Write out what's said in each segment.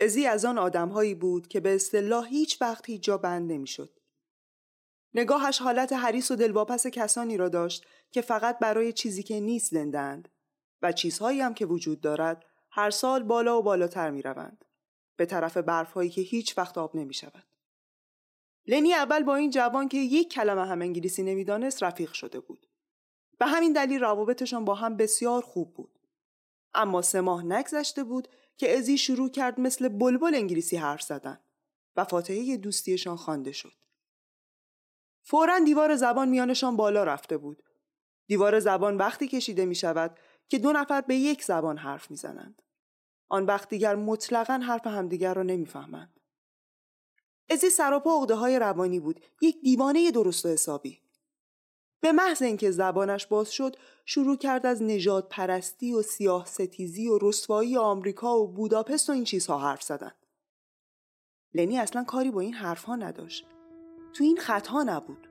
ازی از آن آدمهایی بود که به اصطلاح هیچ وقت هیچ جا بند نمی‌شد. نگاهش حالت حریص و دلواپس کسانی را داشت که فقط برای چیزی که نیست زندند و چیزهایی هم که وجود دارد هر سال بالا و بالاتر می روند. به طرف برفهایی که هیچ وقت آب نمی شود. لنی اول با این جوان که یک کلمه هم انگلیسی نمی‌دانست رفیق شده بود. به همین دلیل روابطشان با هم بسیار خوب بود. اما سه ماه نگذشته بود که ازی شروع کرد مثل بلبل انگلیسی حرف زدن و فاتحه دوستیشان خوانده شد. فورا دیوار زبان میانشان بالا رفته بود. دیوار زبان وقتی کشیده می شود که دو نفر به یک زبان حرف می‌زنند. آن وقت دیگر مطلقا حرف همدیگر را نمی‌فهمند. ازی سراپا عقده های روانی بود یک دیوانه درست و حسابی به محض اینکه زبانش باز شد شروع کرد از نجات پرستی و سیاه ستیزی و رسوایی آمریکا و بوداپست و این چیزها حرف زدن. لنی اصلا کاری با این حرفها نداشت. تو این خطها نبود.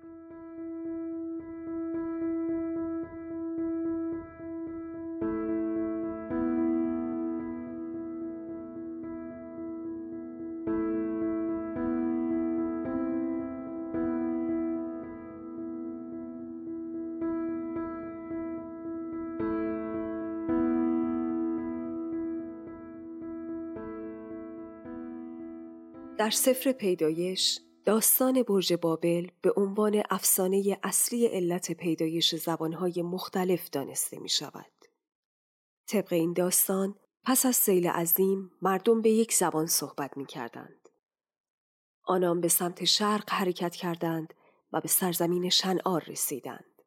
در سفر پیدایش داستان برج بابل به عنوان افسانه اصلی علت پیدایش زبانهای مختلف دانسته می شود. طبق این داستان پس از سیل عظیم مردم به یک زبان صحبت می کردند. آنان به سمت شرق حرکت کردند و به سرزمین شنعار رسیدند.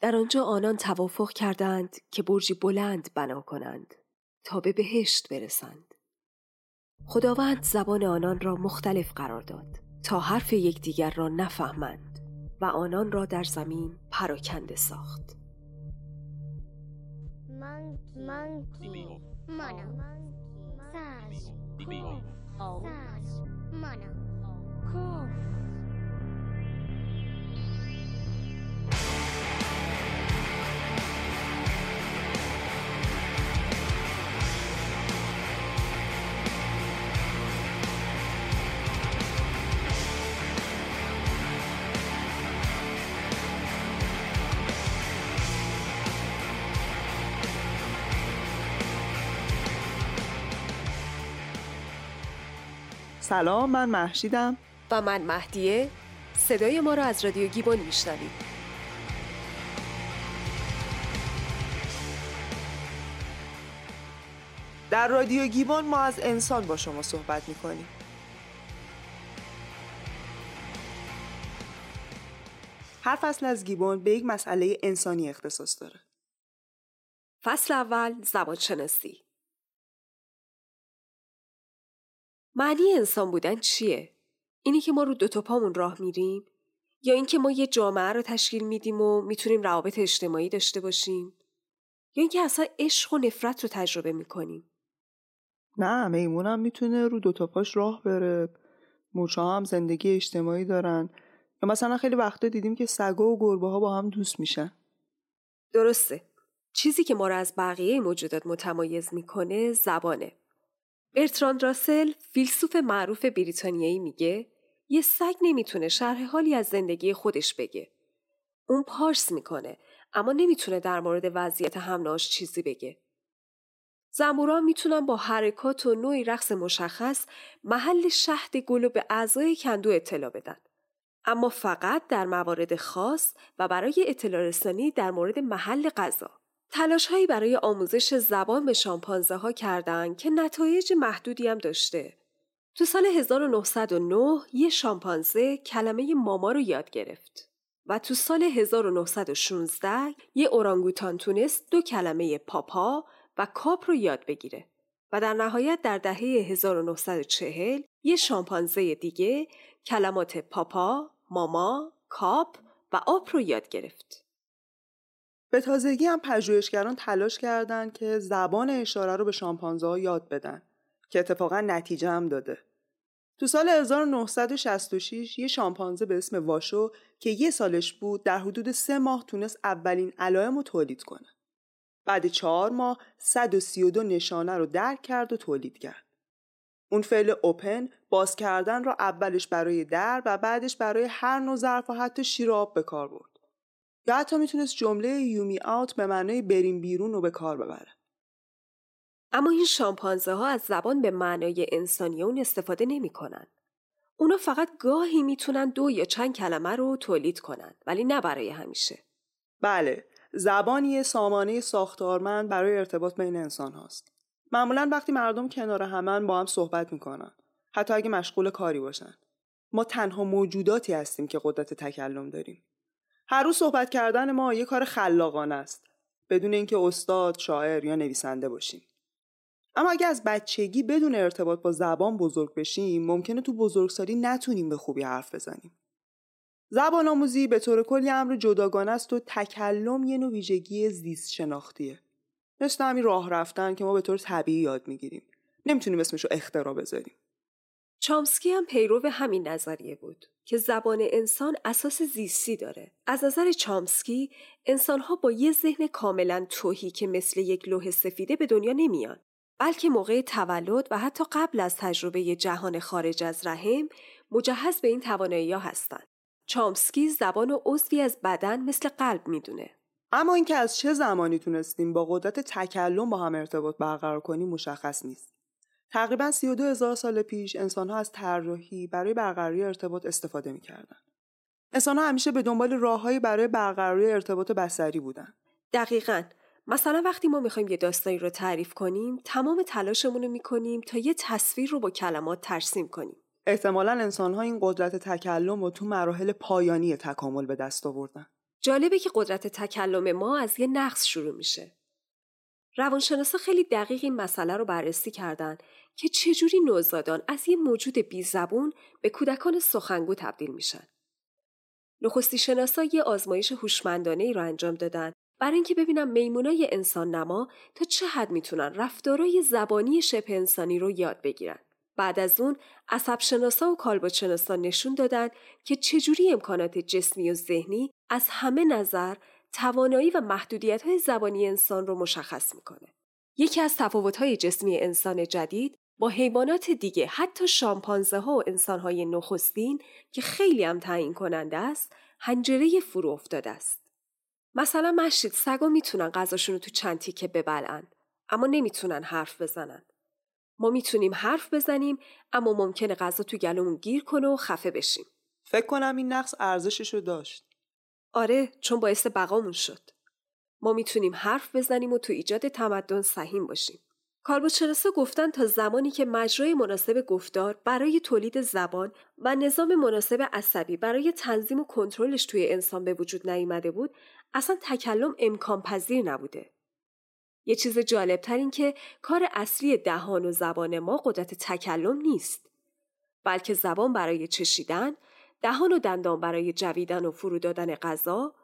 در آنجا آنان توافق کردند که برجی بلند بنا کنند تا به بهشت برسند. خداوند زبان آنان را مختلف قرار داد تا حرف یکدیگر را نفهمند و آنان را در زمین پراکنده ساخت. سلام من محشیدم و من مهدیه. صدای ما را از رادیو گیبون میشنوید. در رادیو گیبون ما از انسان با شما صحبت می‌کنیم. هر فصل از گیبون به یک مسئله انسانی اختصاص داره. فصل اول زبان شناسی معنی انسان بودن چیه؟ اینی که ما رو دو تا پامون راه میریم؟ یا اینکه ما یه جامعه رو تشکیل میدیم و می‌تونیم روابط اجتماعی داشته باشیم؟ یا اینکه اصلا عشق و نفرت رو تجربه می‌کنیم؟ نه میمون هم می‌تونه رو دو تا پاش راه بره. موچا هم زندگی اجتماعی دارن. یا مثلا خیلی وقتا دیدیم که سگا و گربه ها با هم دوست میشن. درسته. چیزی که ما رو از بقیه موجودات متمایز می‌کنه زبانه. برتراند راسل فیلسوف معروف بریتانیایی میگه یه سگ نمی‌تونه شرح حالی از زندگی خودش بگه. اون پارس می‌کنه اما نمی‌تونه در مورد وضعیت همناش چیزی بگه. زمورا می‌تونن با حرکات و نوعی رقص مشخص محل شهد گل به اعضای کندو اطلاع بدن. اما فقط در موارد خاص و برای اطلاع رسانی در مورد محل غذا. تلاش هایی برای آموزش زبان به شامپانزه ها کردند که نتایج محدودی هم داشته. تو سال 1909 یه شامپانزه کلمه ماما رو یاد گرفت و تو سال 1916 یه اورانگوتان تونست دو کلمه پاپا و کاپ رو یاد بگیره و در نهایت در دهه 1940 یه شامپانزه دیگه کلمات پاپا، ماما، کاپ و آب رو یاد گرفت. به تازگی هم پژوهشگران تلاش کردند که زبان اشاره رو به شامپانزه یاد بدن که اتفاقا نتیجه هم داده. تو سال 1966 یه شامپانزه به اسم واشو که یه سالش بود در حدود سه ماه تونست اولین علائم رو تولید کنه. بعد چهار ماه 132 نشانه رو درک کرد و تولید کرد. اون فعل اوپن باز کردن را اولش برای در و بعدش برای هر نوع ظرف و حتی شیر آب به کار برد. یا حتی می‌تونست جمله یومی آوت به معنای بریم بیرون رو به کار ببره. اما این شامپانزه ها از زبان به معنای انسانی اون استفاده نمی کنن. اونا فقط گاهی می‌تونن دو یا چند کلمه رو تولید کنن ولی نه برای همیشه. بله، زبانی سامانه ساختارمند برای ارتباط بین انسان هاست. معمولا وقتی مردم کنار همن با هم صحبت می‌کنن. حتی اگه مشغول کاری باشن. ما تنها موجوداتی هستیم که قدرت تکلم داریم. هر روز صحبت کردن ما یه کار خلاقانه است. بدون اینکه استاد، شاعر یا نویسنده باشیم. اما اگه از بچگی بدون ارتباط با زبان بزرگ بشیم ممکنه تو بزرگسالی نتونیم به خوبی حرف بزنیم. زبان آموزی به طور کلی امر جداگانه است و تکلم یه نوع ویژگی زیست شناختیه. مثل همین راه رفتن که ما به طور طبیعی یاد می‌گیریم. نمی‌تونیم اسمش رو اختراع بذاریم. چامسکی هم پیرو همین نظریه بود که زبان انسان اساس زیستی داره. از نظر چامسکی انسانها با یه ذهن کاملا توهی که مثل یک لوح سفیده به دنیا نمیان. بلکه موقع تولد و حتی قبل از تجربه جهان خارج از رحم مجهز به این توانایی ها هستن. چامسکی زبان و عضوی از بدن مثل قلب می‌دونه. اما اینکه از چه زمانی تونستیم با قدرت تکلم با هم ارتباط برقرار کنیم مشخص نیست. تقریبا 32 هزار سال پیش انسانها از طراحی برای برقراری ارتباط استفاده می‌کردن. انسانها همیشه به دنبال راههایی برای برقراری ارتباط بصری بودن. دقیقا مثلا وقتی ما می‌خوایم یه داستانی رو تعریف کنیم تمام تلاشمون رو می‌کنیم تا یه تصویر رو با کلمات ترسیم کنیم احتمالا انسانها این قدرت تکلم رو تو مراحل پایانی تکامل به دست آوردن جالبه که قدرت تکلم ما از یه نقص شروع میشه روانشناسا خیلی دقیق این مسئله رو بررسی کردن که چجوری نوزادان از یه موجود بی زبون به کودکان سخنگو تبدیل میشن. نخستی شناسا یه آزمایش هوشمندانه ای رو انجام دادن برای اینکه ببینم میمونای انسان نما تا چه حد می‌تونن رفتارای زبانی شبه انسانی رو یاد بگیرن. بعد از اون عصب شناسا و کالبد نشون دادن که چجوری امکانات جسمی و ذهنی از همه نظر توانایی و محدودیت های زبانی انسان رو مشخص می‌کنه. یکی از تفاوت های جسمی انسان جدید با حیوانات دیگه حتی شامپانزه ها و انسان های نخستین که خیلی هم تعیین کننده است هنجره فرو افتاده است. مثلا مشید سگا می‌تونن غذاشون رو تو چند تیکه ببلن اما نمی‌تونن حرف بزنن. ما می‌تونیم حرف بزنیم اما ممکنه غذا تو گلومون گیر کنه و خفه بشیم. فکر کنم این نقص ارزشش رو داشت. آره چون باعث بقامون شد. ما می‌تونیم حرف بزنیم و تو ایجاد تمدن سهیم باشیم. کاربردشناسا گفتن تا زمانی که مجرای مناسب گفتار برای تولید زبان و نظام مناسب عصبی برای تنظیم و کنترلش توی انسان به وجود نیامده بود اصلا تکلم امکان پذیر نبوده. یه چیز جالبتر این که کار اصلی دهان و زبان ما قدرت تکلم نیست. بلکه زبان برای چشیدن، دهان و دندان برای جویدن و فرو دادن غذا،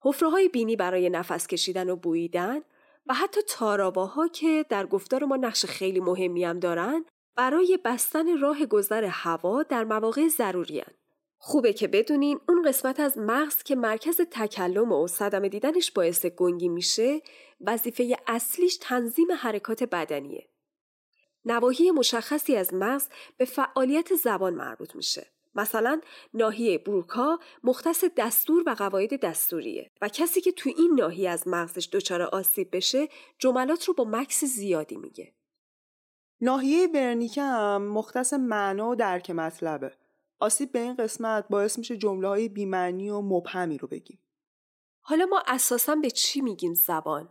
حفره بینی برای نفس کشیدن و بوییدن و حتی تاراواها که در گفتار ما نقش خیلی مهمی هم دارن برای بستن راه گذر هوا در مواقع ضروری خوبه که بدونین اون قسمت از مغز که مرکز تکلم و صدمه دیدنش باعث گنگی میشه وظیفه اصلیش تنظیم حرکات بدنیه. نواحی مشخصی از مغز به فعالیت زبان مربوط میشه. مثلا ناحیه بروکا مختص دستور و قواعد دستوریه و کسی که تو این ناحیه از مغزش دچار آسیب بشه جملات رو با مکس زیادی میگه. ناحیه برنیکه هم مختص معنا و درک مطلبه. آسیب به این قسمت باعث میشه جمله های بیمعنی و مبهمی رو بگیم. حالا ما اساسا به چی میگیم زبان؟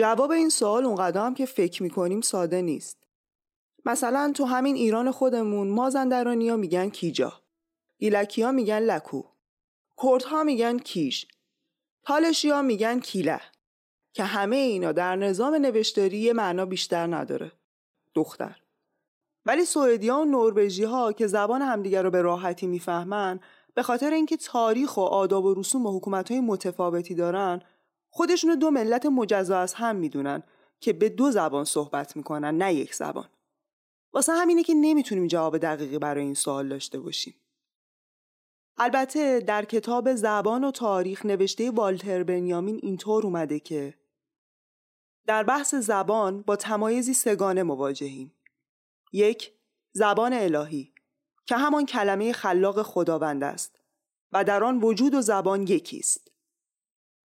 جواب این سوال اونقدر هم که فکر می‌کنیم ساده نیست. مثلا تو همین ایران خودمون مازندرانی ها میگن کیجا. ایلکی ها میگن لکو. کردها میگن کیش. تالشی ها میگن کیله. که همه اینا در نظام نوشتاری معنا بیشتر نداره دختر ولی سوئدی و نروژی ها که زبان همدیگر رو به راحتی می‌فهمن به خاطر اینکه تاریخ و آداب و رسوم و حکومت های متفاوتی دارن خودشون دو ملت مجزا از هم می‌دونن که به دو زبان صحبت می‌کنن نه یک زبان. واسه همینه که نمی‌تونیم جواب دقیقی برای این سوال داشته باشیم. البته در کتاب زبان و تاریخ نوشته والتر بنیامین اینطور اومده که در بحث زبان با تمایزی سگانه مواجهیم. یک زبان الهی که همان کلمه خلاق خداوند است و در آن وجود و زبان یکی است.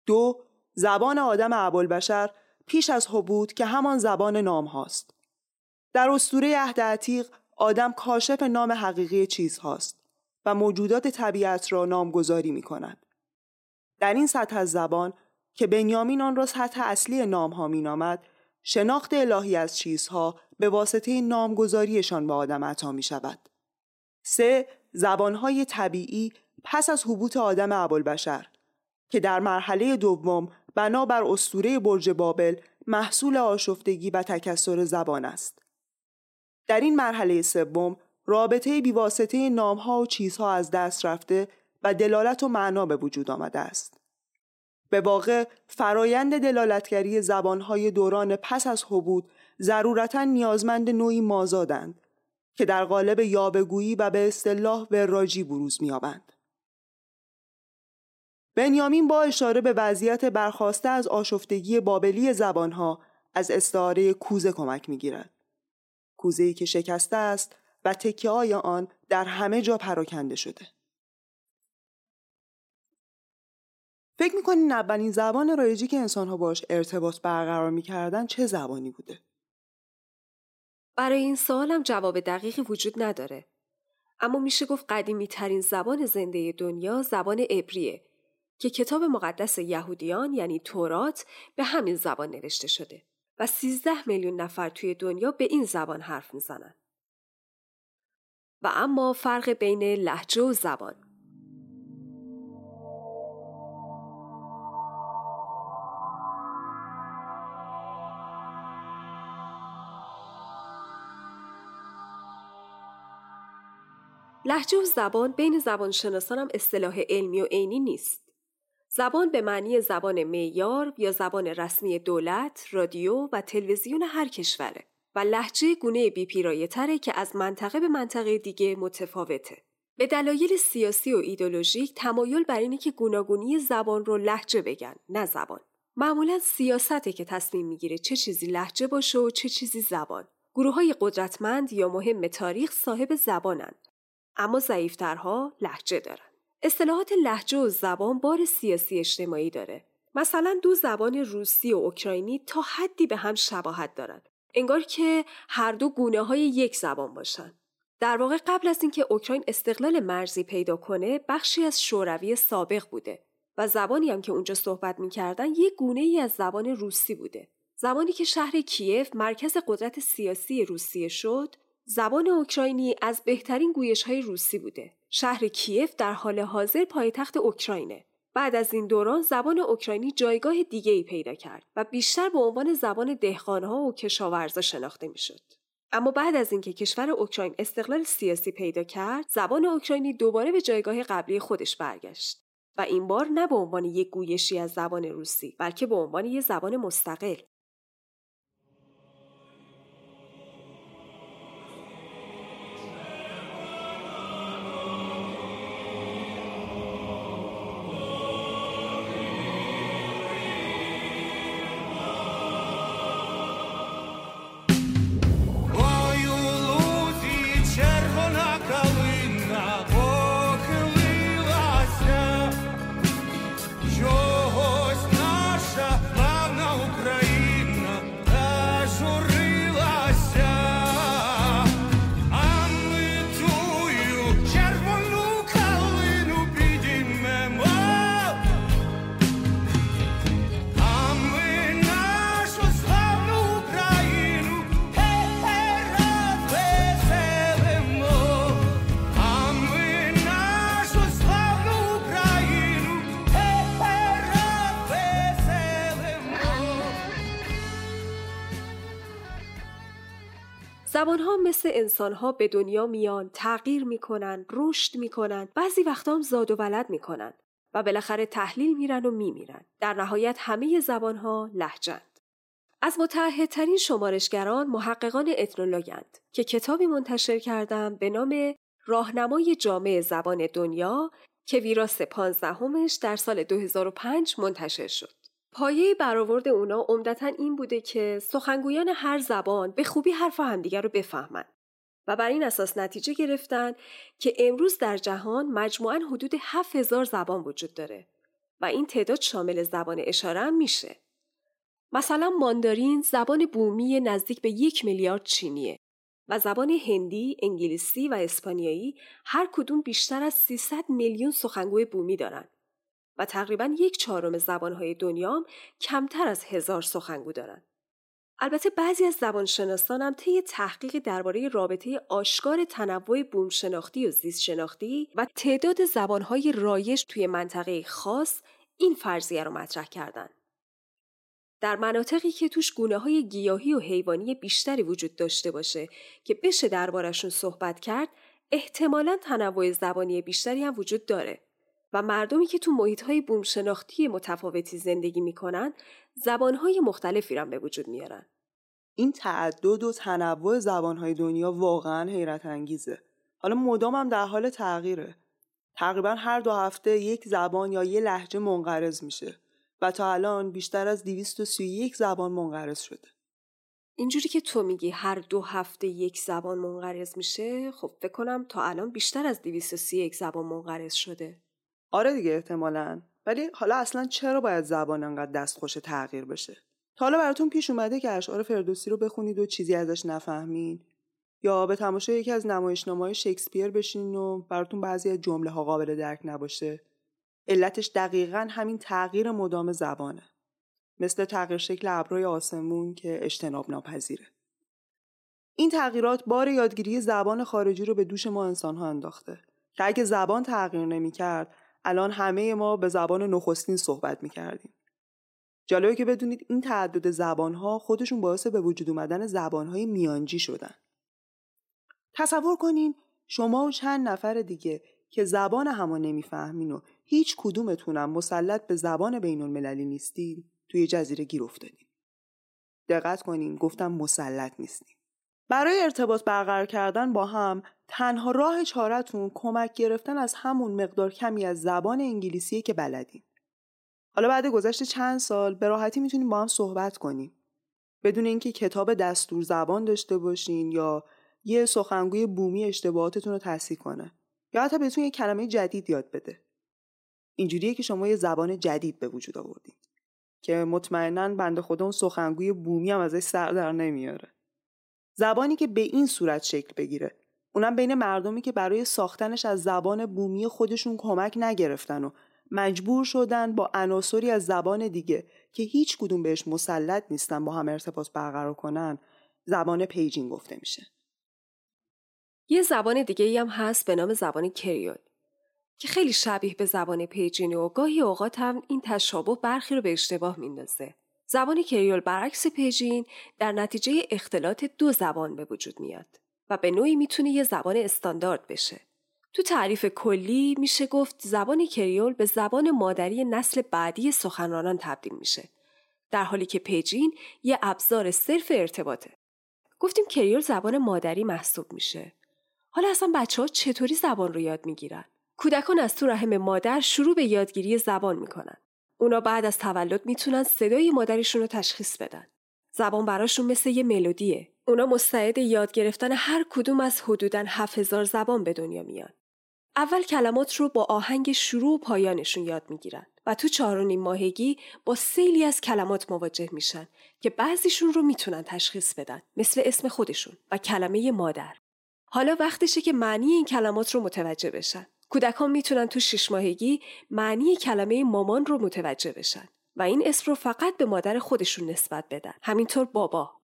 دو زبان آدم ابوالبشر پیش از حبود که همان زبان نام هاست. در اسطوره عهد عتیق آدم کاشف نام حقیقی چیز هاست و موجودات طبیعت را نامگذاری می کند. در این سطح از زبان که بنیامین آن را سطح اصلی نام ها می نامد، شناخت الهی از چیزها به واسطه نامگذاریشان به آدم عطا می شود. سه زبانهای طبیعی پس از حبوط آدم ابوالبشر که در مرحله دوم بنابر اسطوره برج بابل محصول آشفتگی و تکسر زبان است. در این مرحله سوم رابطه بیواسطه نامها و چیزها از دست رفته و دلالت و معنا به وجود آمده است. به واقع فرایند دلالتگری زبانهای دوران پس از حبود ضرورتا نیازمند نوعی مازادند که در قالب یابگویی و به اصطلاح وراجی بروز می‌یابند. بنیامین با اشاره به وضعیت برخواسته از آشفتگی بابلی زبانها از استعاره کوزه کمک می‌گیرد. کوزه که شکسته است و تکیه های آن در همه جا پراکنده شده. فکر می‌کنین اولین زبان رایجی که انسانها باش ارتباط برقرار می‌کردن چه زبانی بوده؟ برای این سوالم جواب دقیقی وجود نداره. اما میشه گفت قدیمی ترین زبان زنده دنیا زبان عبریه که کتاب مقدس یهودیان یعنی تورات به همین زبان نوشته شده و 13 میلیون نفر توی دنیا به این زبان حرف می‌زنن. و اما فرق بین لحجه و زبان لحجه و زبان بین زبانشناسان هم اصطلاح علمی و عینی نیست. زبان به معنی زبان معیار یا زبان رسمی دولت، رادیو و تلویزیون هر کشوره و لحجه گونه بی تره که از منطقه به منطقه دیگه متفاوته. به دلایل سیاسی و ایدولوژیک تمایل بر اینه که گوناگونی زبان رو لحجه بگن نه زبان. معمولا سیاسته که تصمیم می‌گیره چه چیزی لحجه باشه و چه چیزی زبان. گروه های قدرتمند یا مهم تاریخ صاحب زبانن اما ضعیفترها لحجه دارن. اصطلاحات لحجه و زبان بار سیاسی اجتماعی داره. مثلا دو زبان روسی و اوکراینی تا حدی به هم شباهت دارند. انگار که هر دو گونه های یک زبان باشن. در واقع قبل از اینکه اوکراین استقلال مرزی پیدا کنه بخشی از شوروی سابق بوده و زبانی هم که اونجا صحبت می‌کردن یک گونه ای از زبان روسی بوده. زمانی که شهر کیف مرکز قدرت سیاسی روسیه شد زبان اوکراینی از بهترین گویش های روسی بوده. شهر کیف در حال حاضر پایتخت اوکراینه. بعد از این دوران زبان اوکراینی جایگاه دیگه ای پیدا کرد و بیشتر به عنوان زبان دهقانها و کشاورزا شناخته می‌شد. اما بعد از اینکه کشور اوکراین استقلال سیاسی پیدا کرد، زبان اوکراینی دوباره به جایگاه قبلی خودش برگشت. و این بار نه به عنوان یک گویشی از زبان روسی بلکه به عنوان یک زبان مستقل زبان ها مثل انسان ها به دنیا میان، تغییر می‌کنن، رشد می‌کنن، بعضی وقتا هم زاد و ولد می‌کنن و بالاخره تحلیل میرن و میمیرن. در نهایت همه زبان ها لحجند. از متعهدترین شمارشگران محققان اتنولوگند که کتابی منتشر کردم به نام راهنمای جامعه زبان دنیا که ویراس پانزدهمش در سال 2005 منتشر شد. پایه برآورد اونا عمدتا این بوده که سخنگویان هر زبان به خوبی حرف همدیگر رو بفهمند و بر این اساس نتیجه گرفتن که امروز در جهان مجموعاً حدود 7000 زبان وجود داره و این تعداد شامل زبان اشاره هم میشه. مثلا ماندارین زبان بومی نزدیک به یک میلیارد چینیه و زبان هندی، انگلیسی و اسپانیایی هر کدوم بیشتر از 300 میلیون سخنگوی بومی دارن و تقریبا یک چهارم زبانهای دنیا کمتر از هزار سخنگو دارن. البته بعضی از زبانشناسان هم طی تحقیق درباره رابطه آشکار تنوع بوم شناختی و زیست شناختی و تعداد زبانهای رایج توی منطقه خاص این فرضیه رو مطرح کردند. در مناطقی که توش گونه های گیاهی و حیوانی بیشتری وجود داشته باشه که بشه دربارشون صحبت کرد احتمالا تنوع زبانی بیشتری هم وجود داره و مردمی که تو محیط های بومشناختی متفاوتی زندگی می‌کنن زبان های مختلفی را به وجود میارن. این تعدد و تنوع زبان های دنیا واقعا حیرت انگیزه. حالا مدام هم در حال تغییره. تقریبا هر دو هفته یک زبان یا یه لحجه منقرض میشه. و تا الان بیشتر از 231 زبان منقرض شده. اینجوری که تو میگی هر دو هفته یک زبان منقرض میشه خب فکر کنم تا الان بیشتر از 231 زبان منقرض شده. آره دیگه احتمالا ولی حالا اصلا چرا باید زبان انقدر دستخوش تغییر بشه؟ تا حالا براتون پیش اومده که اشعار فردوسی رو بخونید و چیزی ازش نفهمین یا به تماشای یکی از نمایشنامه‌های شکسپیر بشین و براتون بعضی از جمله ها قابل درک نباشه علتش دقیقا همین تغییر مدام زبانه. مثل تغییر شکل ابرای آسمون که اجتناب ناپذیره. این تغییرات بار یادگیری زبان خارجی رو به دوش ما انسان ها انداخته که اگه زبان تغییر نمی کرد الان همه ما به زبان نخستین صحبت می کردیم. جالبه که بدونید این تعدد زبان ها خودشون باعث به وجود اومدن زبان های میانجی شدن. تصور کنین شما و چند نفر دیگه که زبان همو نمی‌فهمین و هیچ کدومتونم مسلط به زبان بین المللی نیستید توی جزیره گیر افتادین. دقت کنین گفتم مسلط نیستیم. برای ارتباط برقرار کردن با هم تنها راه چارتون کمک گرفتن از همون مقدار کمی از زبان انگلیسیه که بلدین. حالا بعد گذشت چند سال به راحتی می‌تونیم با هم صحبت کنیم. بدون اینکه کتاب دستور زبان داشته باشین یا یه سخنگوی بومی اشتباهاتتون رو تصحیح کنه. یا حتی بهتون یه کلمه جدید یاد بده اینجوریه که شما یه زبان جدید به وجود آوردید که مطمئنا بنده خدا اون سخنگوی بومی هم ازش سر در نمیاره زبانی که به این صورت شکل بگیره اونم بین مردمی که برای ساختنش از زبان بومی خودشون کمک نگرفتن و مجبور شدن با عناصری از زبان دیگه که هیچ کدوم بهش مسلط نیستن با هم ارتباط برقرار کنن زبان پیجین گفته میشه یه زبان دیگه ای هم هست به نام زبان کریول که خیلی شبیه به زبان پیجینی و گاهی اوقات هم این تشابه برخی رو به اشتباه میندازه. زبان کریول برعکس پیجین در نتیجه اختلاط دو زبان به وجود میاد و به نوعی می‌تونه یه زبان استاندارد بشه. تو تعریف کلی میشه گفت زبان کریول به زبان مادری نسل بعدی سخنرانان تبدیل میشه. در حالی که پیجین یه ابزار صرف ارتباطه. گفتیم کریول زبان مادری محسوب میشه. حالا اصلا بچه ها چطوری زبان رو یاد می‌گیرن؟ کودکان از تو رحم مادر شروع به یادگیری زبان می‌کنن. اونا بعد از تولد می‌تونن صدای مادرشون رو تشخیص بدن. زبان براشون مثل یه ملودیه. اونا مستعد یاد گرفتن هر کدوم از حدوداً 7000 زبان به دنیا میان. اول کلمات رو با آهنگ شروع و پایانشون یاد می‌گیرن و تو چهار و ماهگی با سیلی از کلمات مواجه میشن که بعضیشون رو می‌تونن تشخیص بدن مثل اسم خودشون و کلمه مادر. حالا وقتشه که معنی این کلمات رو متوجه بشن. کودکان می‌تونن تو شش ماهگی معنی کلمه مامان رو متوجه بشن و این اسم رو فقط به مادر خودشون نسبت بدن. همینطور بابا.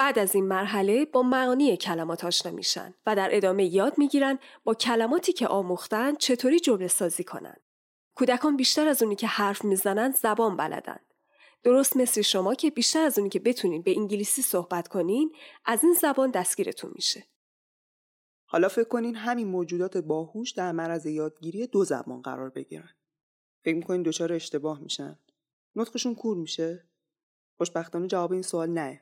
بعد از این مرحله با معانی کلمات آشنا میشن و در ادامه یاد می‌گیرن با کلماتی که آموختن چطوری جمله سازی کنن. کودکان بیشتر از اونی که حرف می‌زنن زبان بلدن. درست مثل شما که بیشتر از اونی که بتونین به انگلیسی صحبت کنین از این زبان دستگیرتون میشه. حالا فکر کنین همین موجودات باهوش در معرض یادگیری دو زبان قرار بگیرن. فکر می‌کنین دچار اشتباه میشن. نطقشون کور میشه؟ خوشبختانه جواب این سوال نه.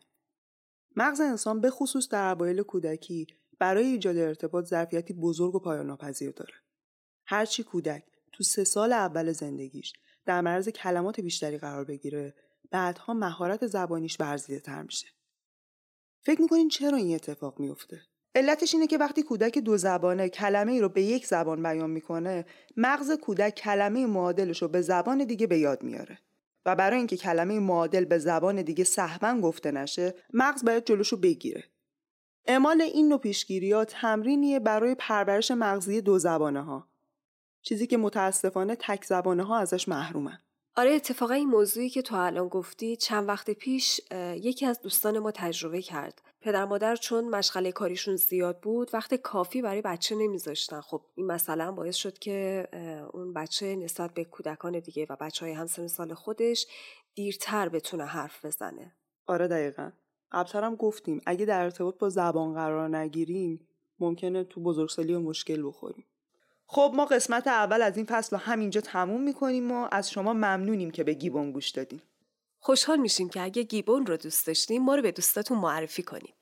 مغز انسان به خصوص در اوایل کودکی برای ایجاد ارتباط ظرفیتی بزرگ و پایان ناپذیر داره. هرچی کودک تو سه سال اول زندگیش در معرض کلمات بیشتری قرار بگیره بعدها مهارت زبانیش ورزیده تر میشه. فکر می‌کنین چرا این اتفاق میفته؟ علتش اینه که وقتی کودک دو زبانه کلمه ای رو به یک زبان بیان می‌کنه مغز کودک کلمه معادلش رو به زبان دیگه به یاد میاره و برای اینکه کلمه معادل به زبان دیگه سهوا گفته نشه مغز باید جلوشو بگیره. اعمال این نوع پیشگیری ها تمرینیه برای پرورش مغزی دو زبانه ها چیزی که متاسفانه تک زبانه ها ازش محرومن. آره اتفاقا این موضوعی که تو الان گفتی چند وقت پیش یکی از دوستان ما تجربه کرد. پدر مادر چون مشغله کاریشون زیاد بود وقت کافی برای بچه نمیذاشتن. خب این مثلا باعث شد که اون بچه نسبت به کودکان دیگه و بچه های همسن سال خودش دیرتر بتونه حرف بزنه. آره دقیقا. قبلترم گفتیم اگه در ارتباط با زبان قرار نگیریم ممکنه تو بزرگسالی و مشکل بخوریم. خب ما قسمت اول از این فصل رو همینجا تموم می‌کنیم و از شما ممنونیم که به گیبون گوش دادیم خوشحال میشیم که اگه گیبون رو دوست داشتیم ما رو به دوستاتون معرفی کنید.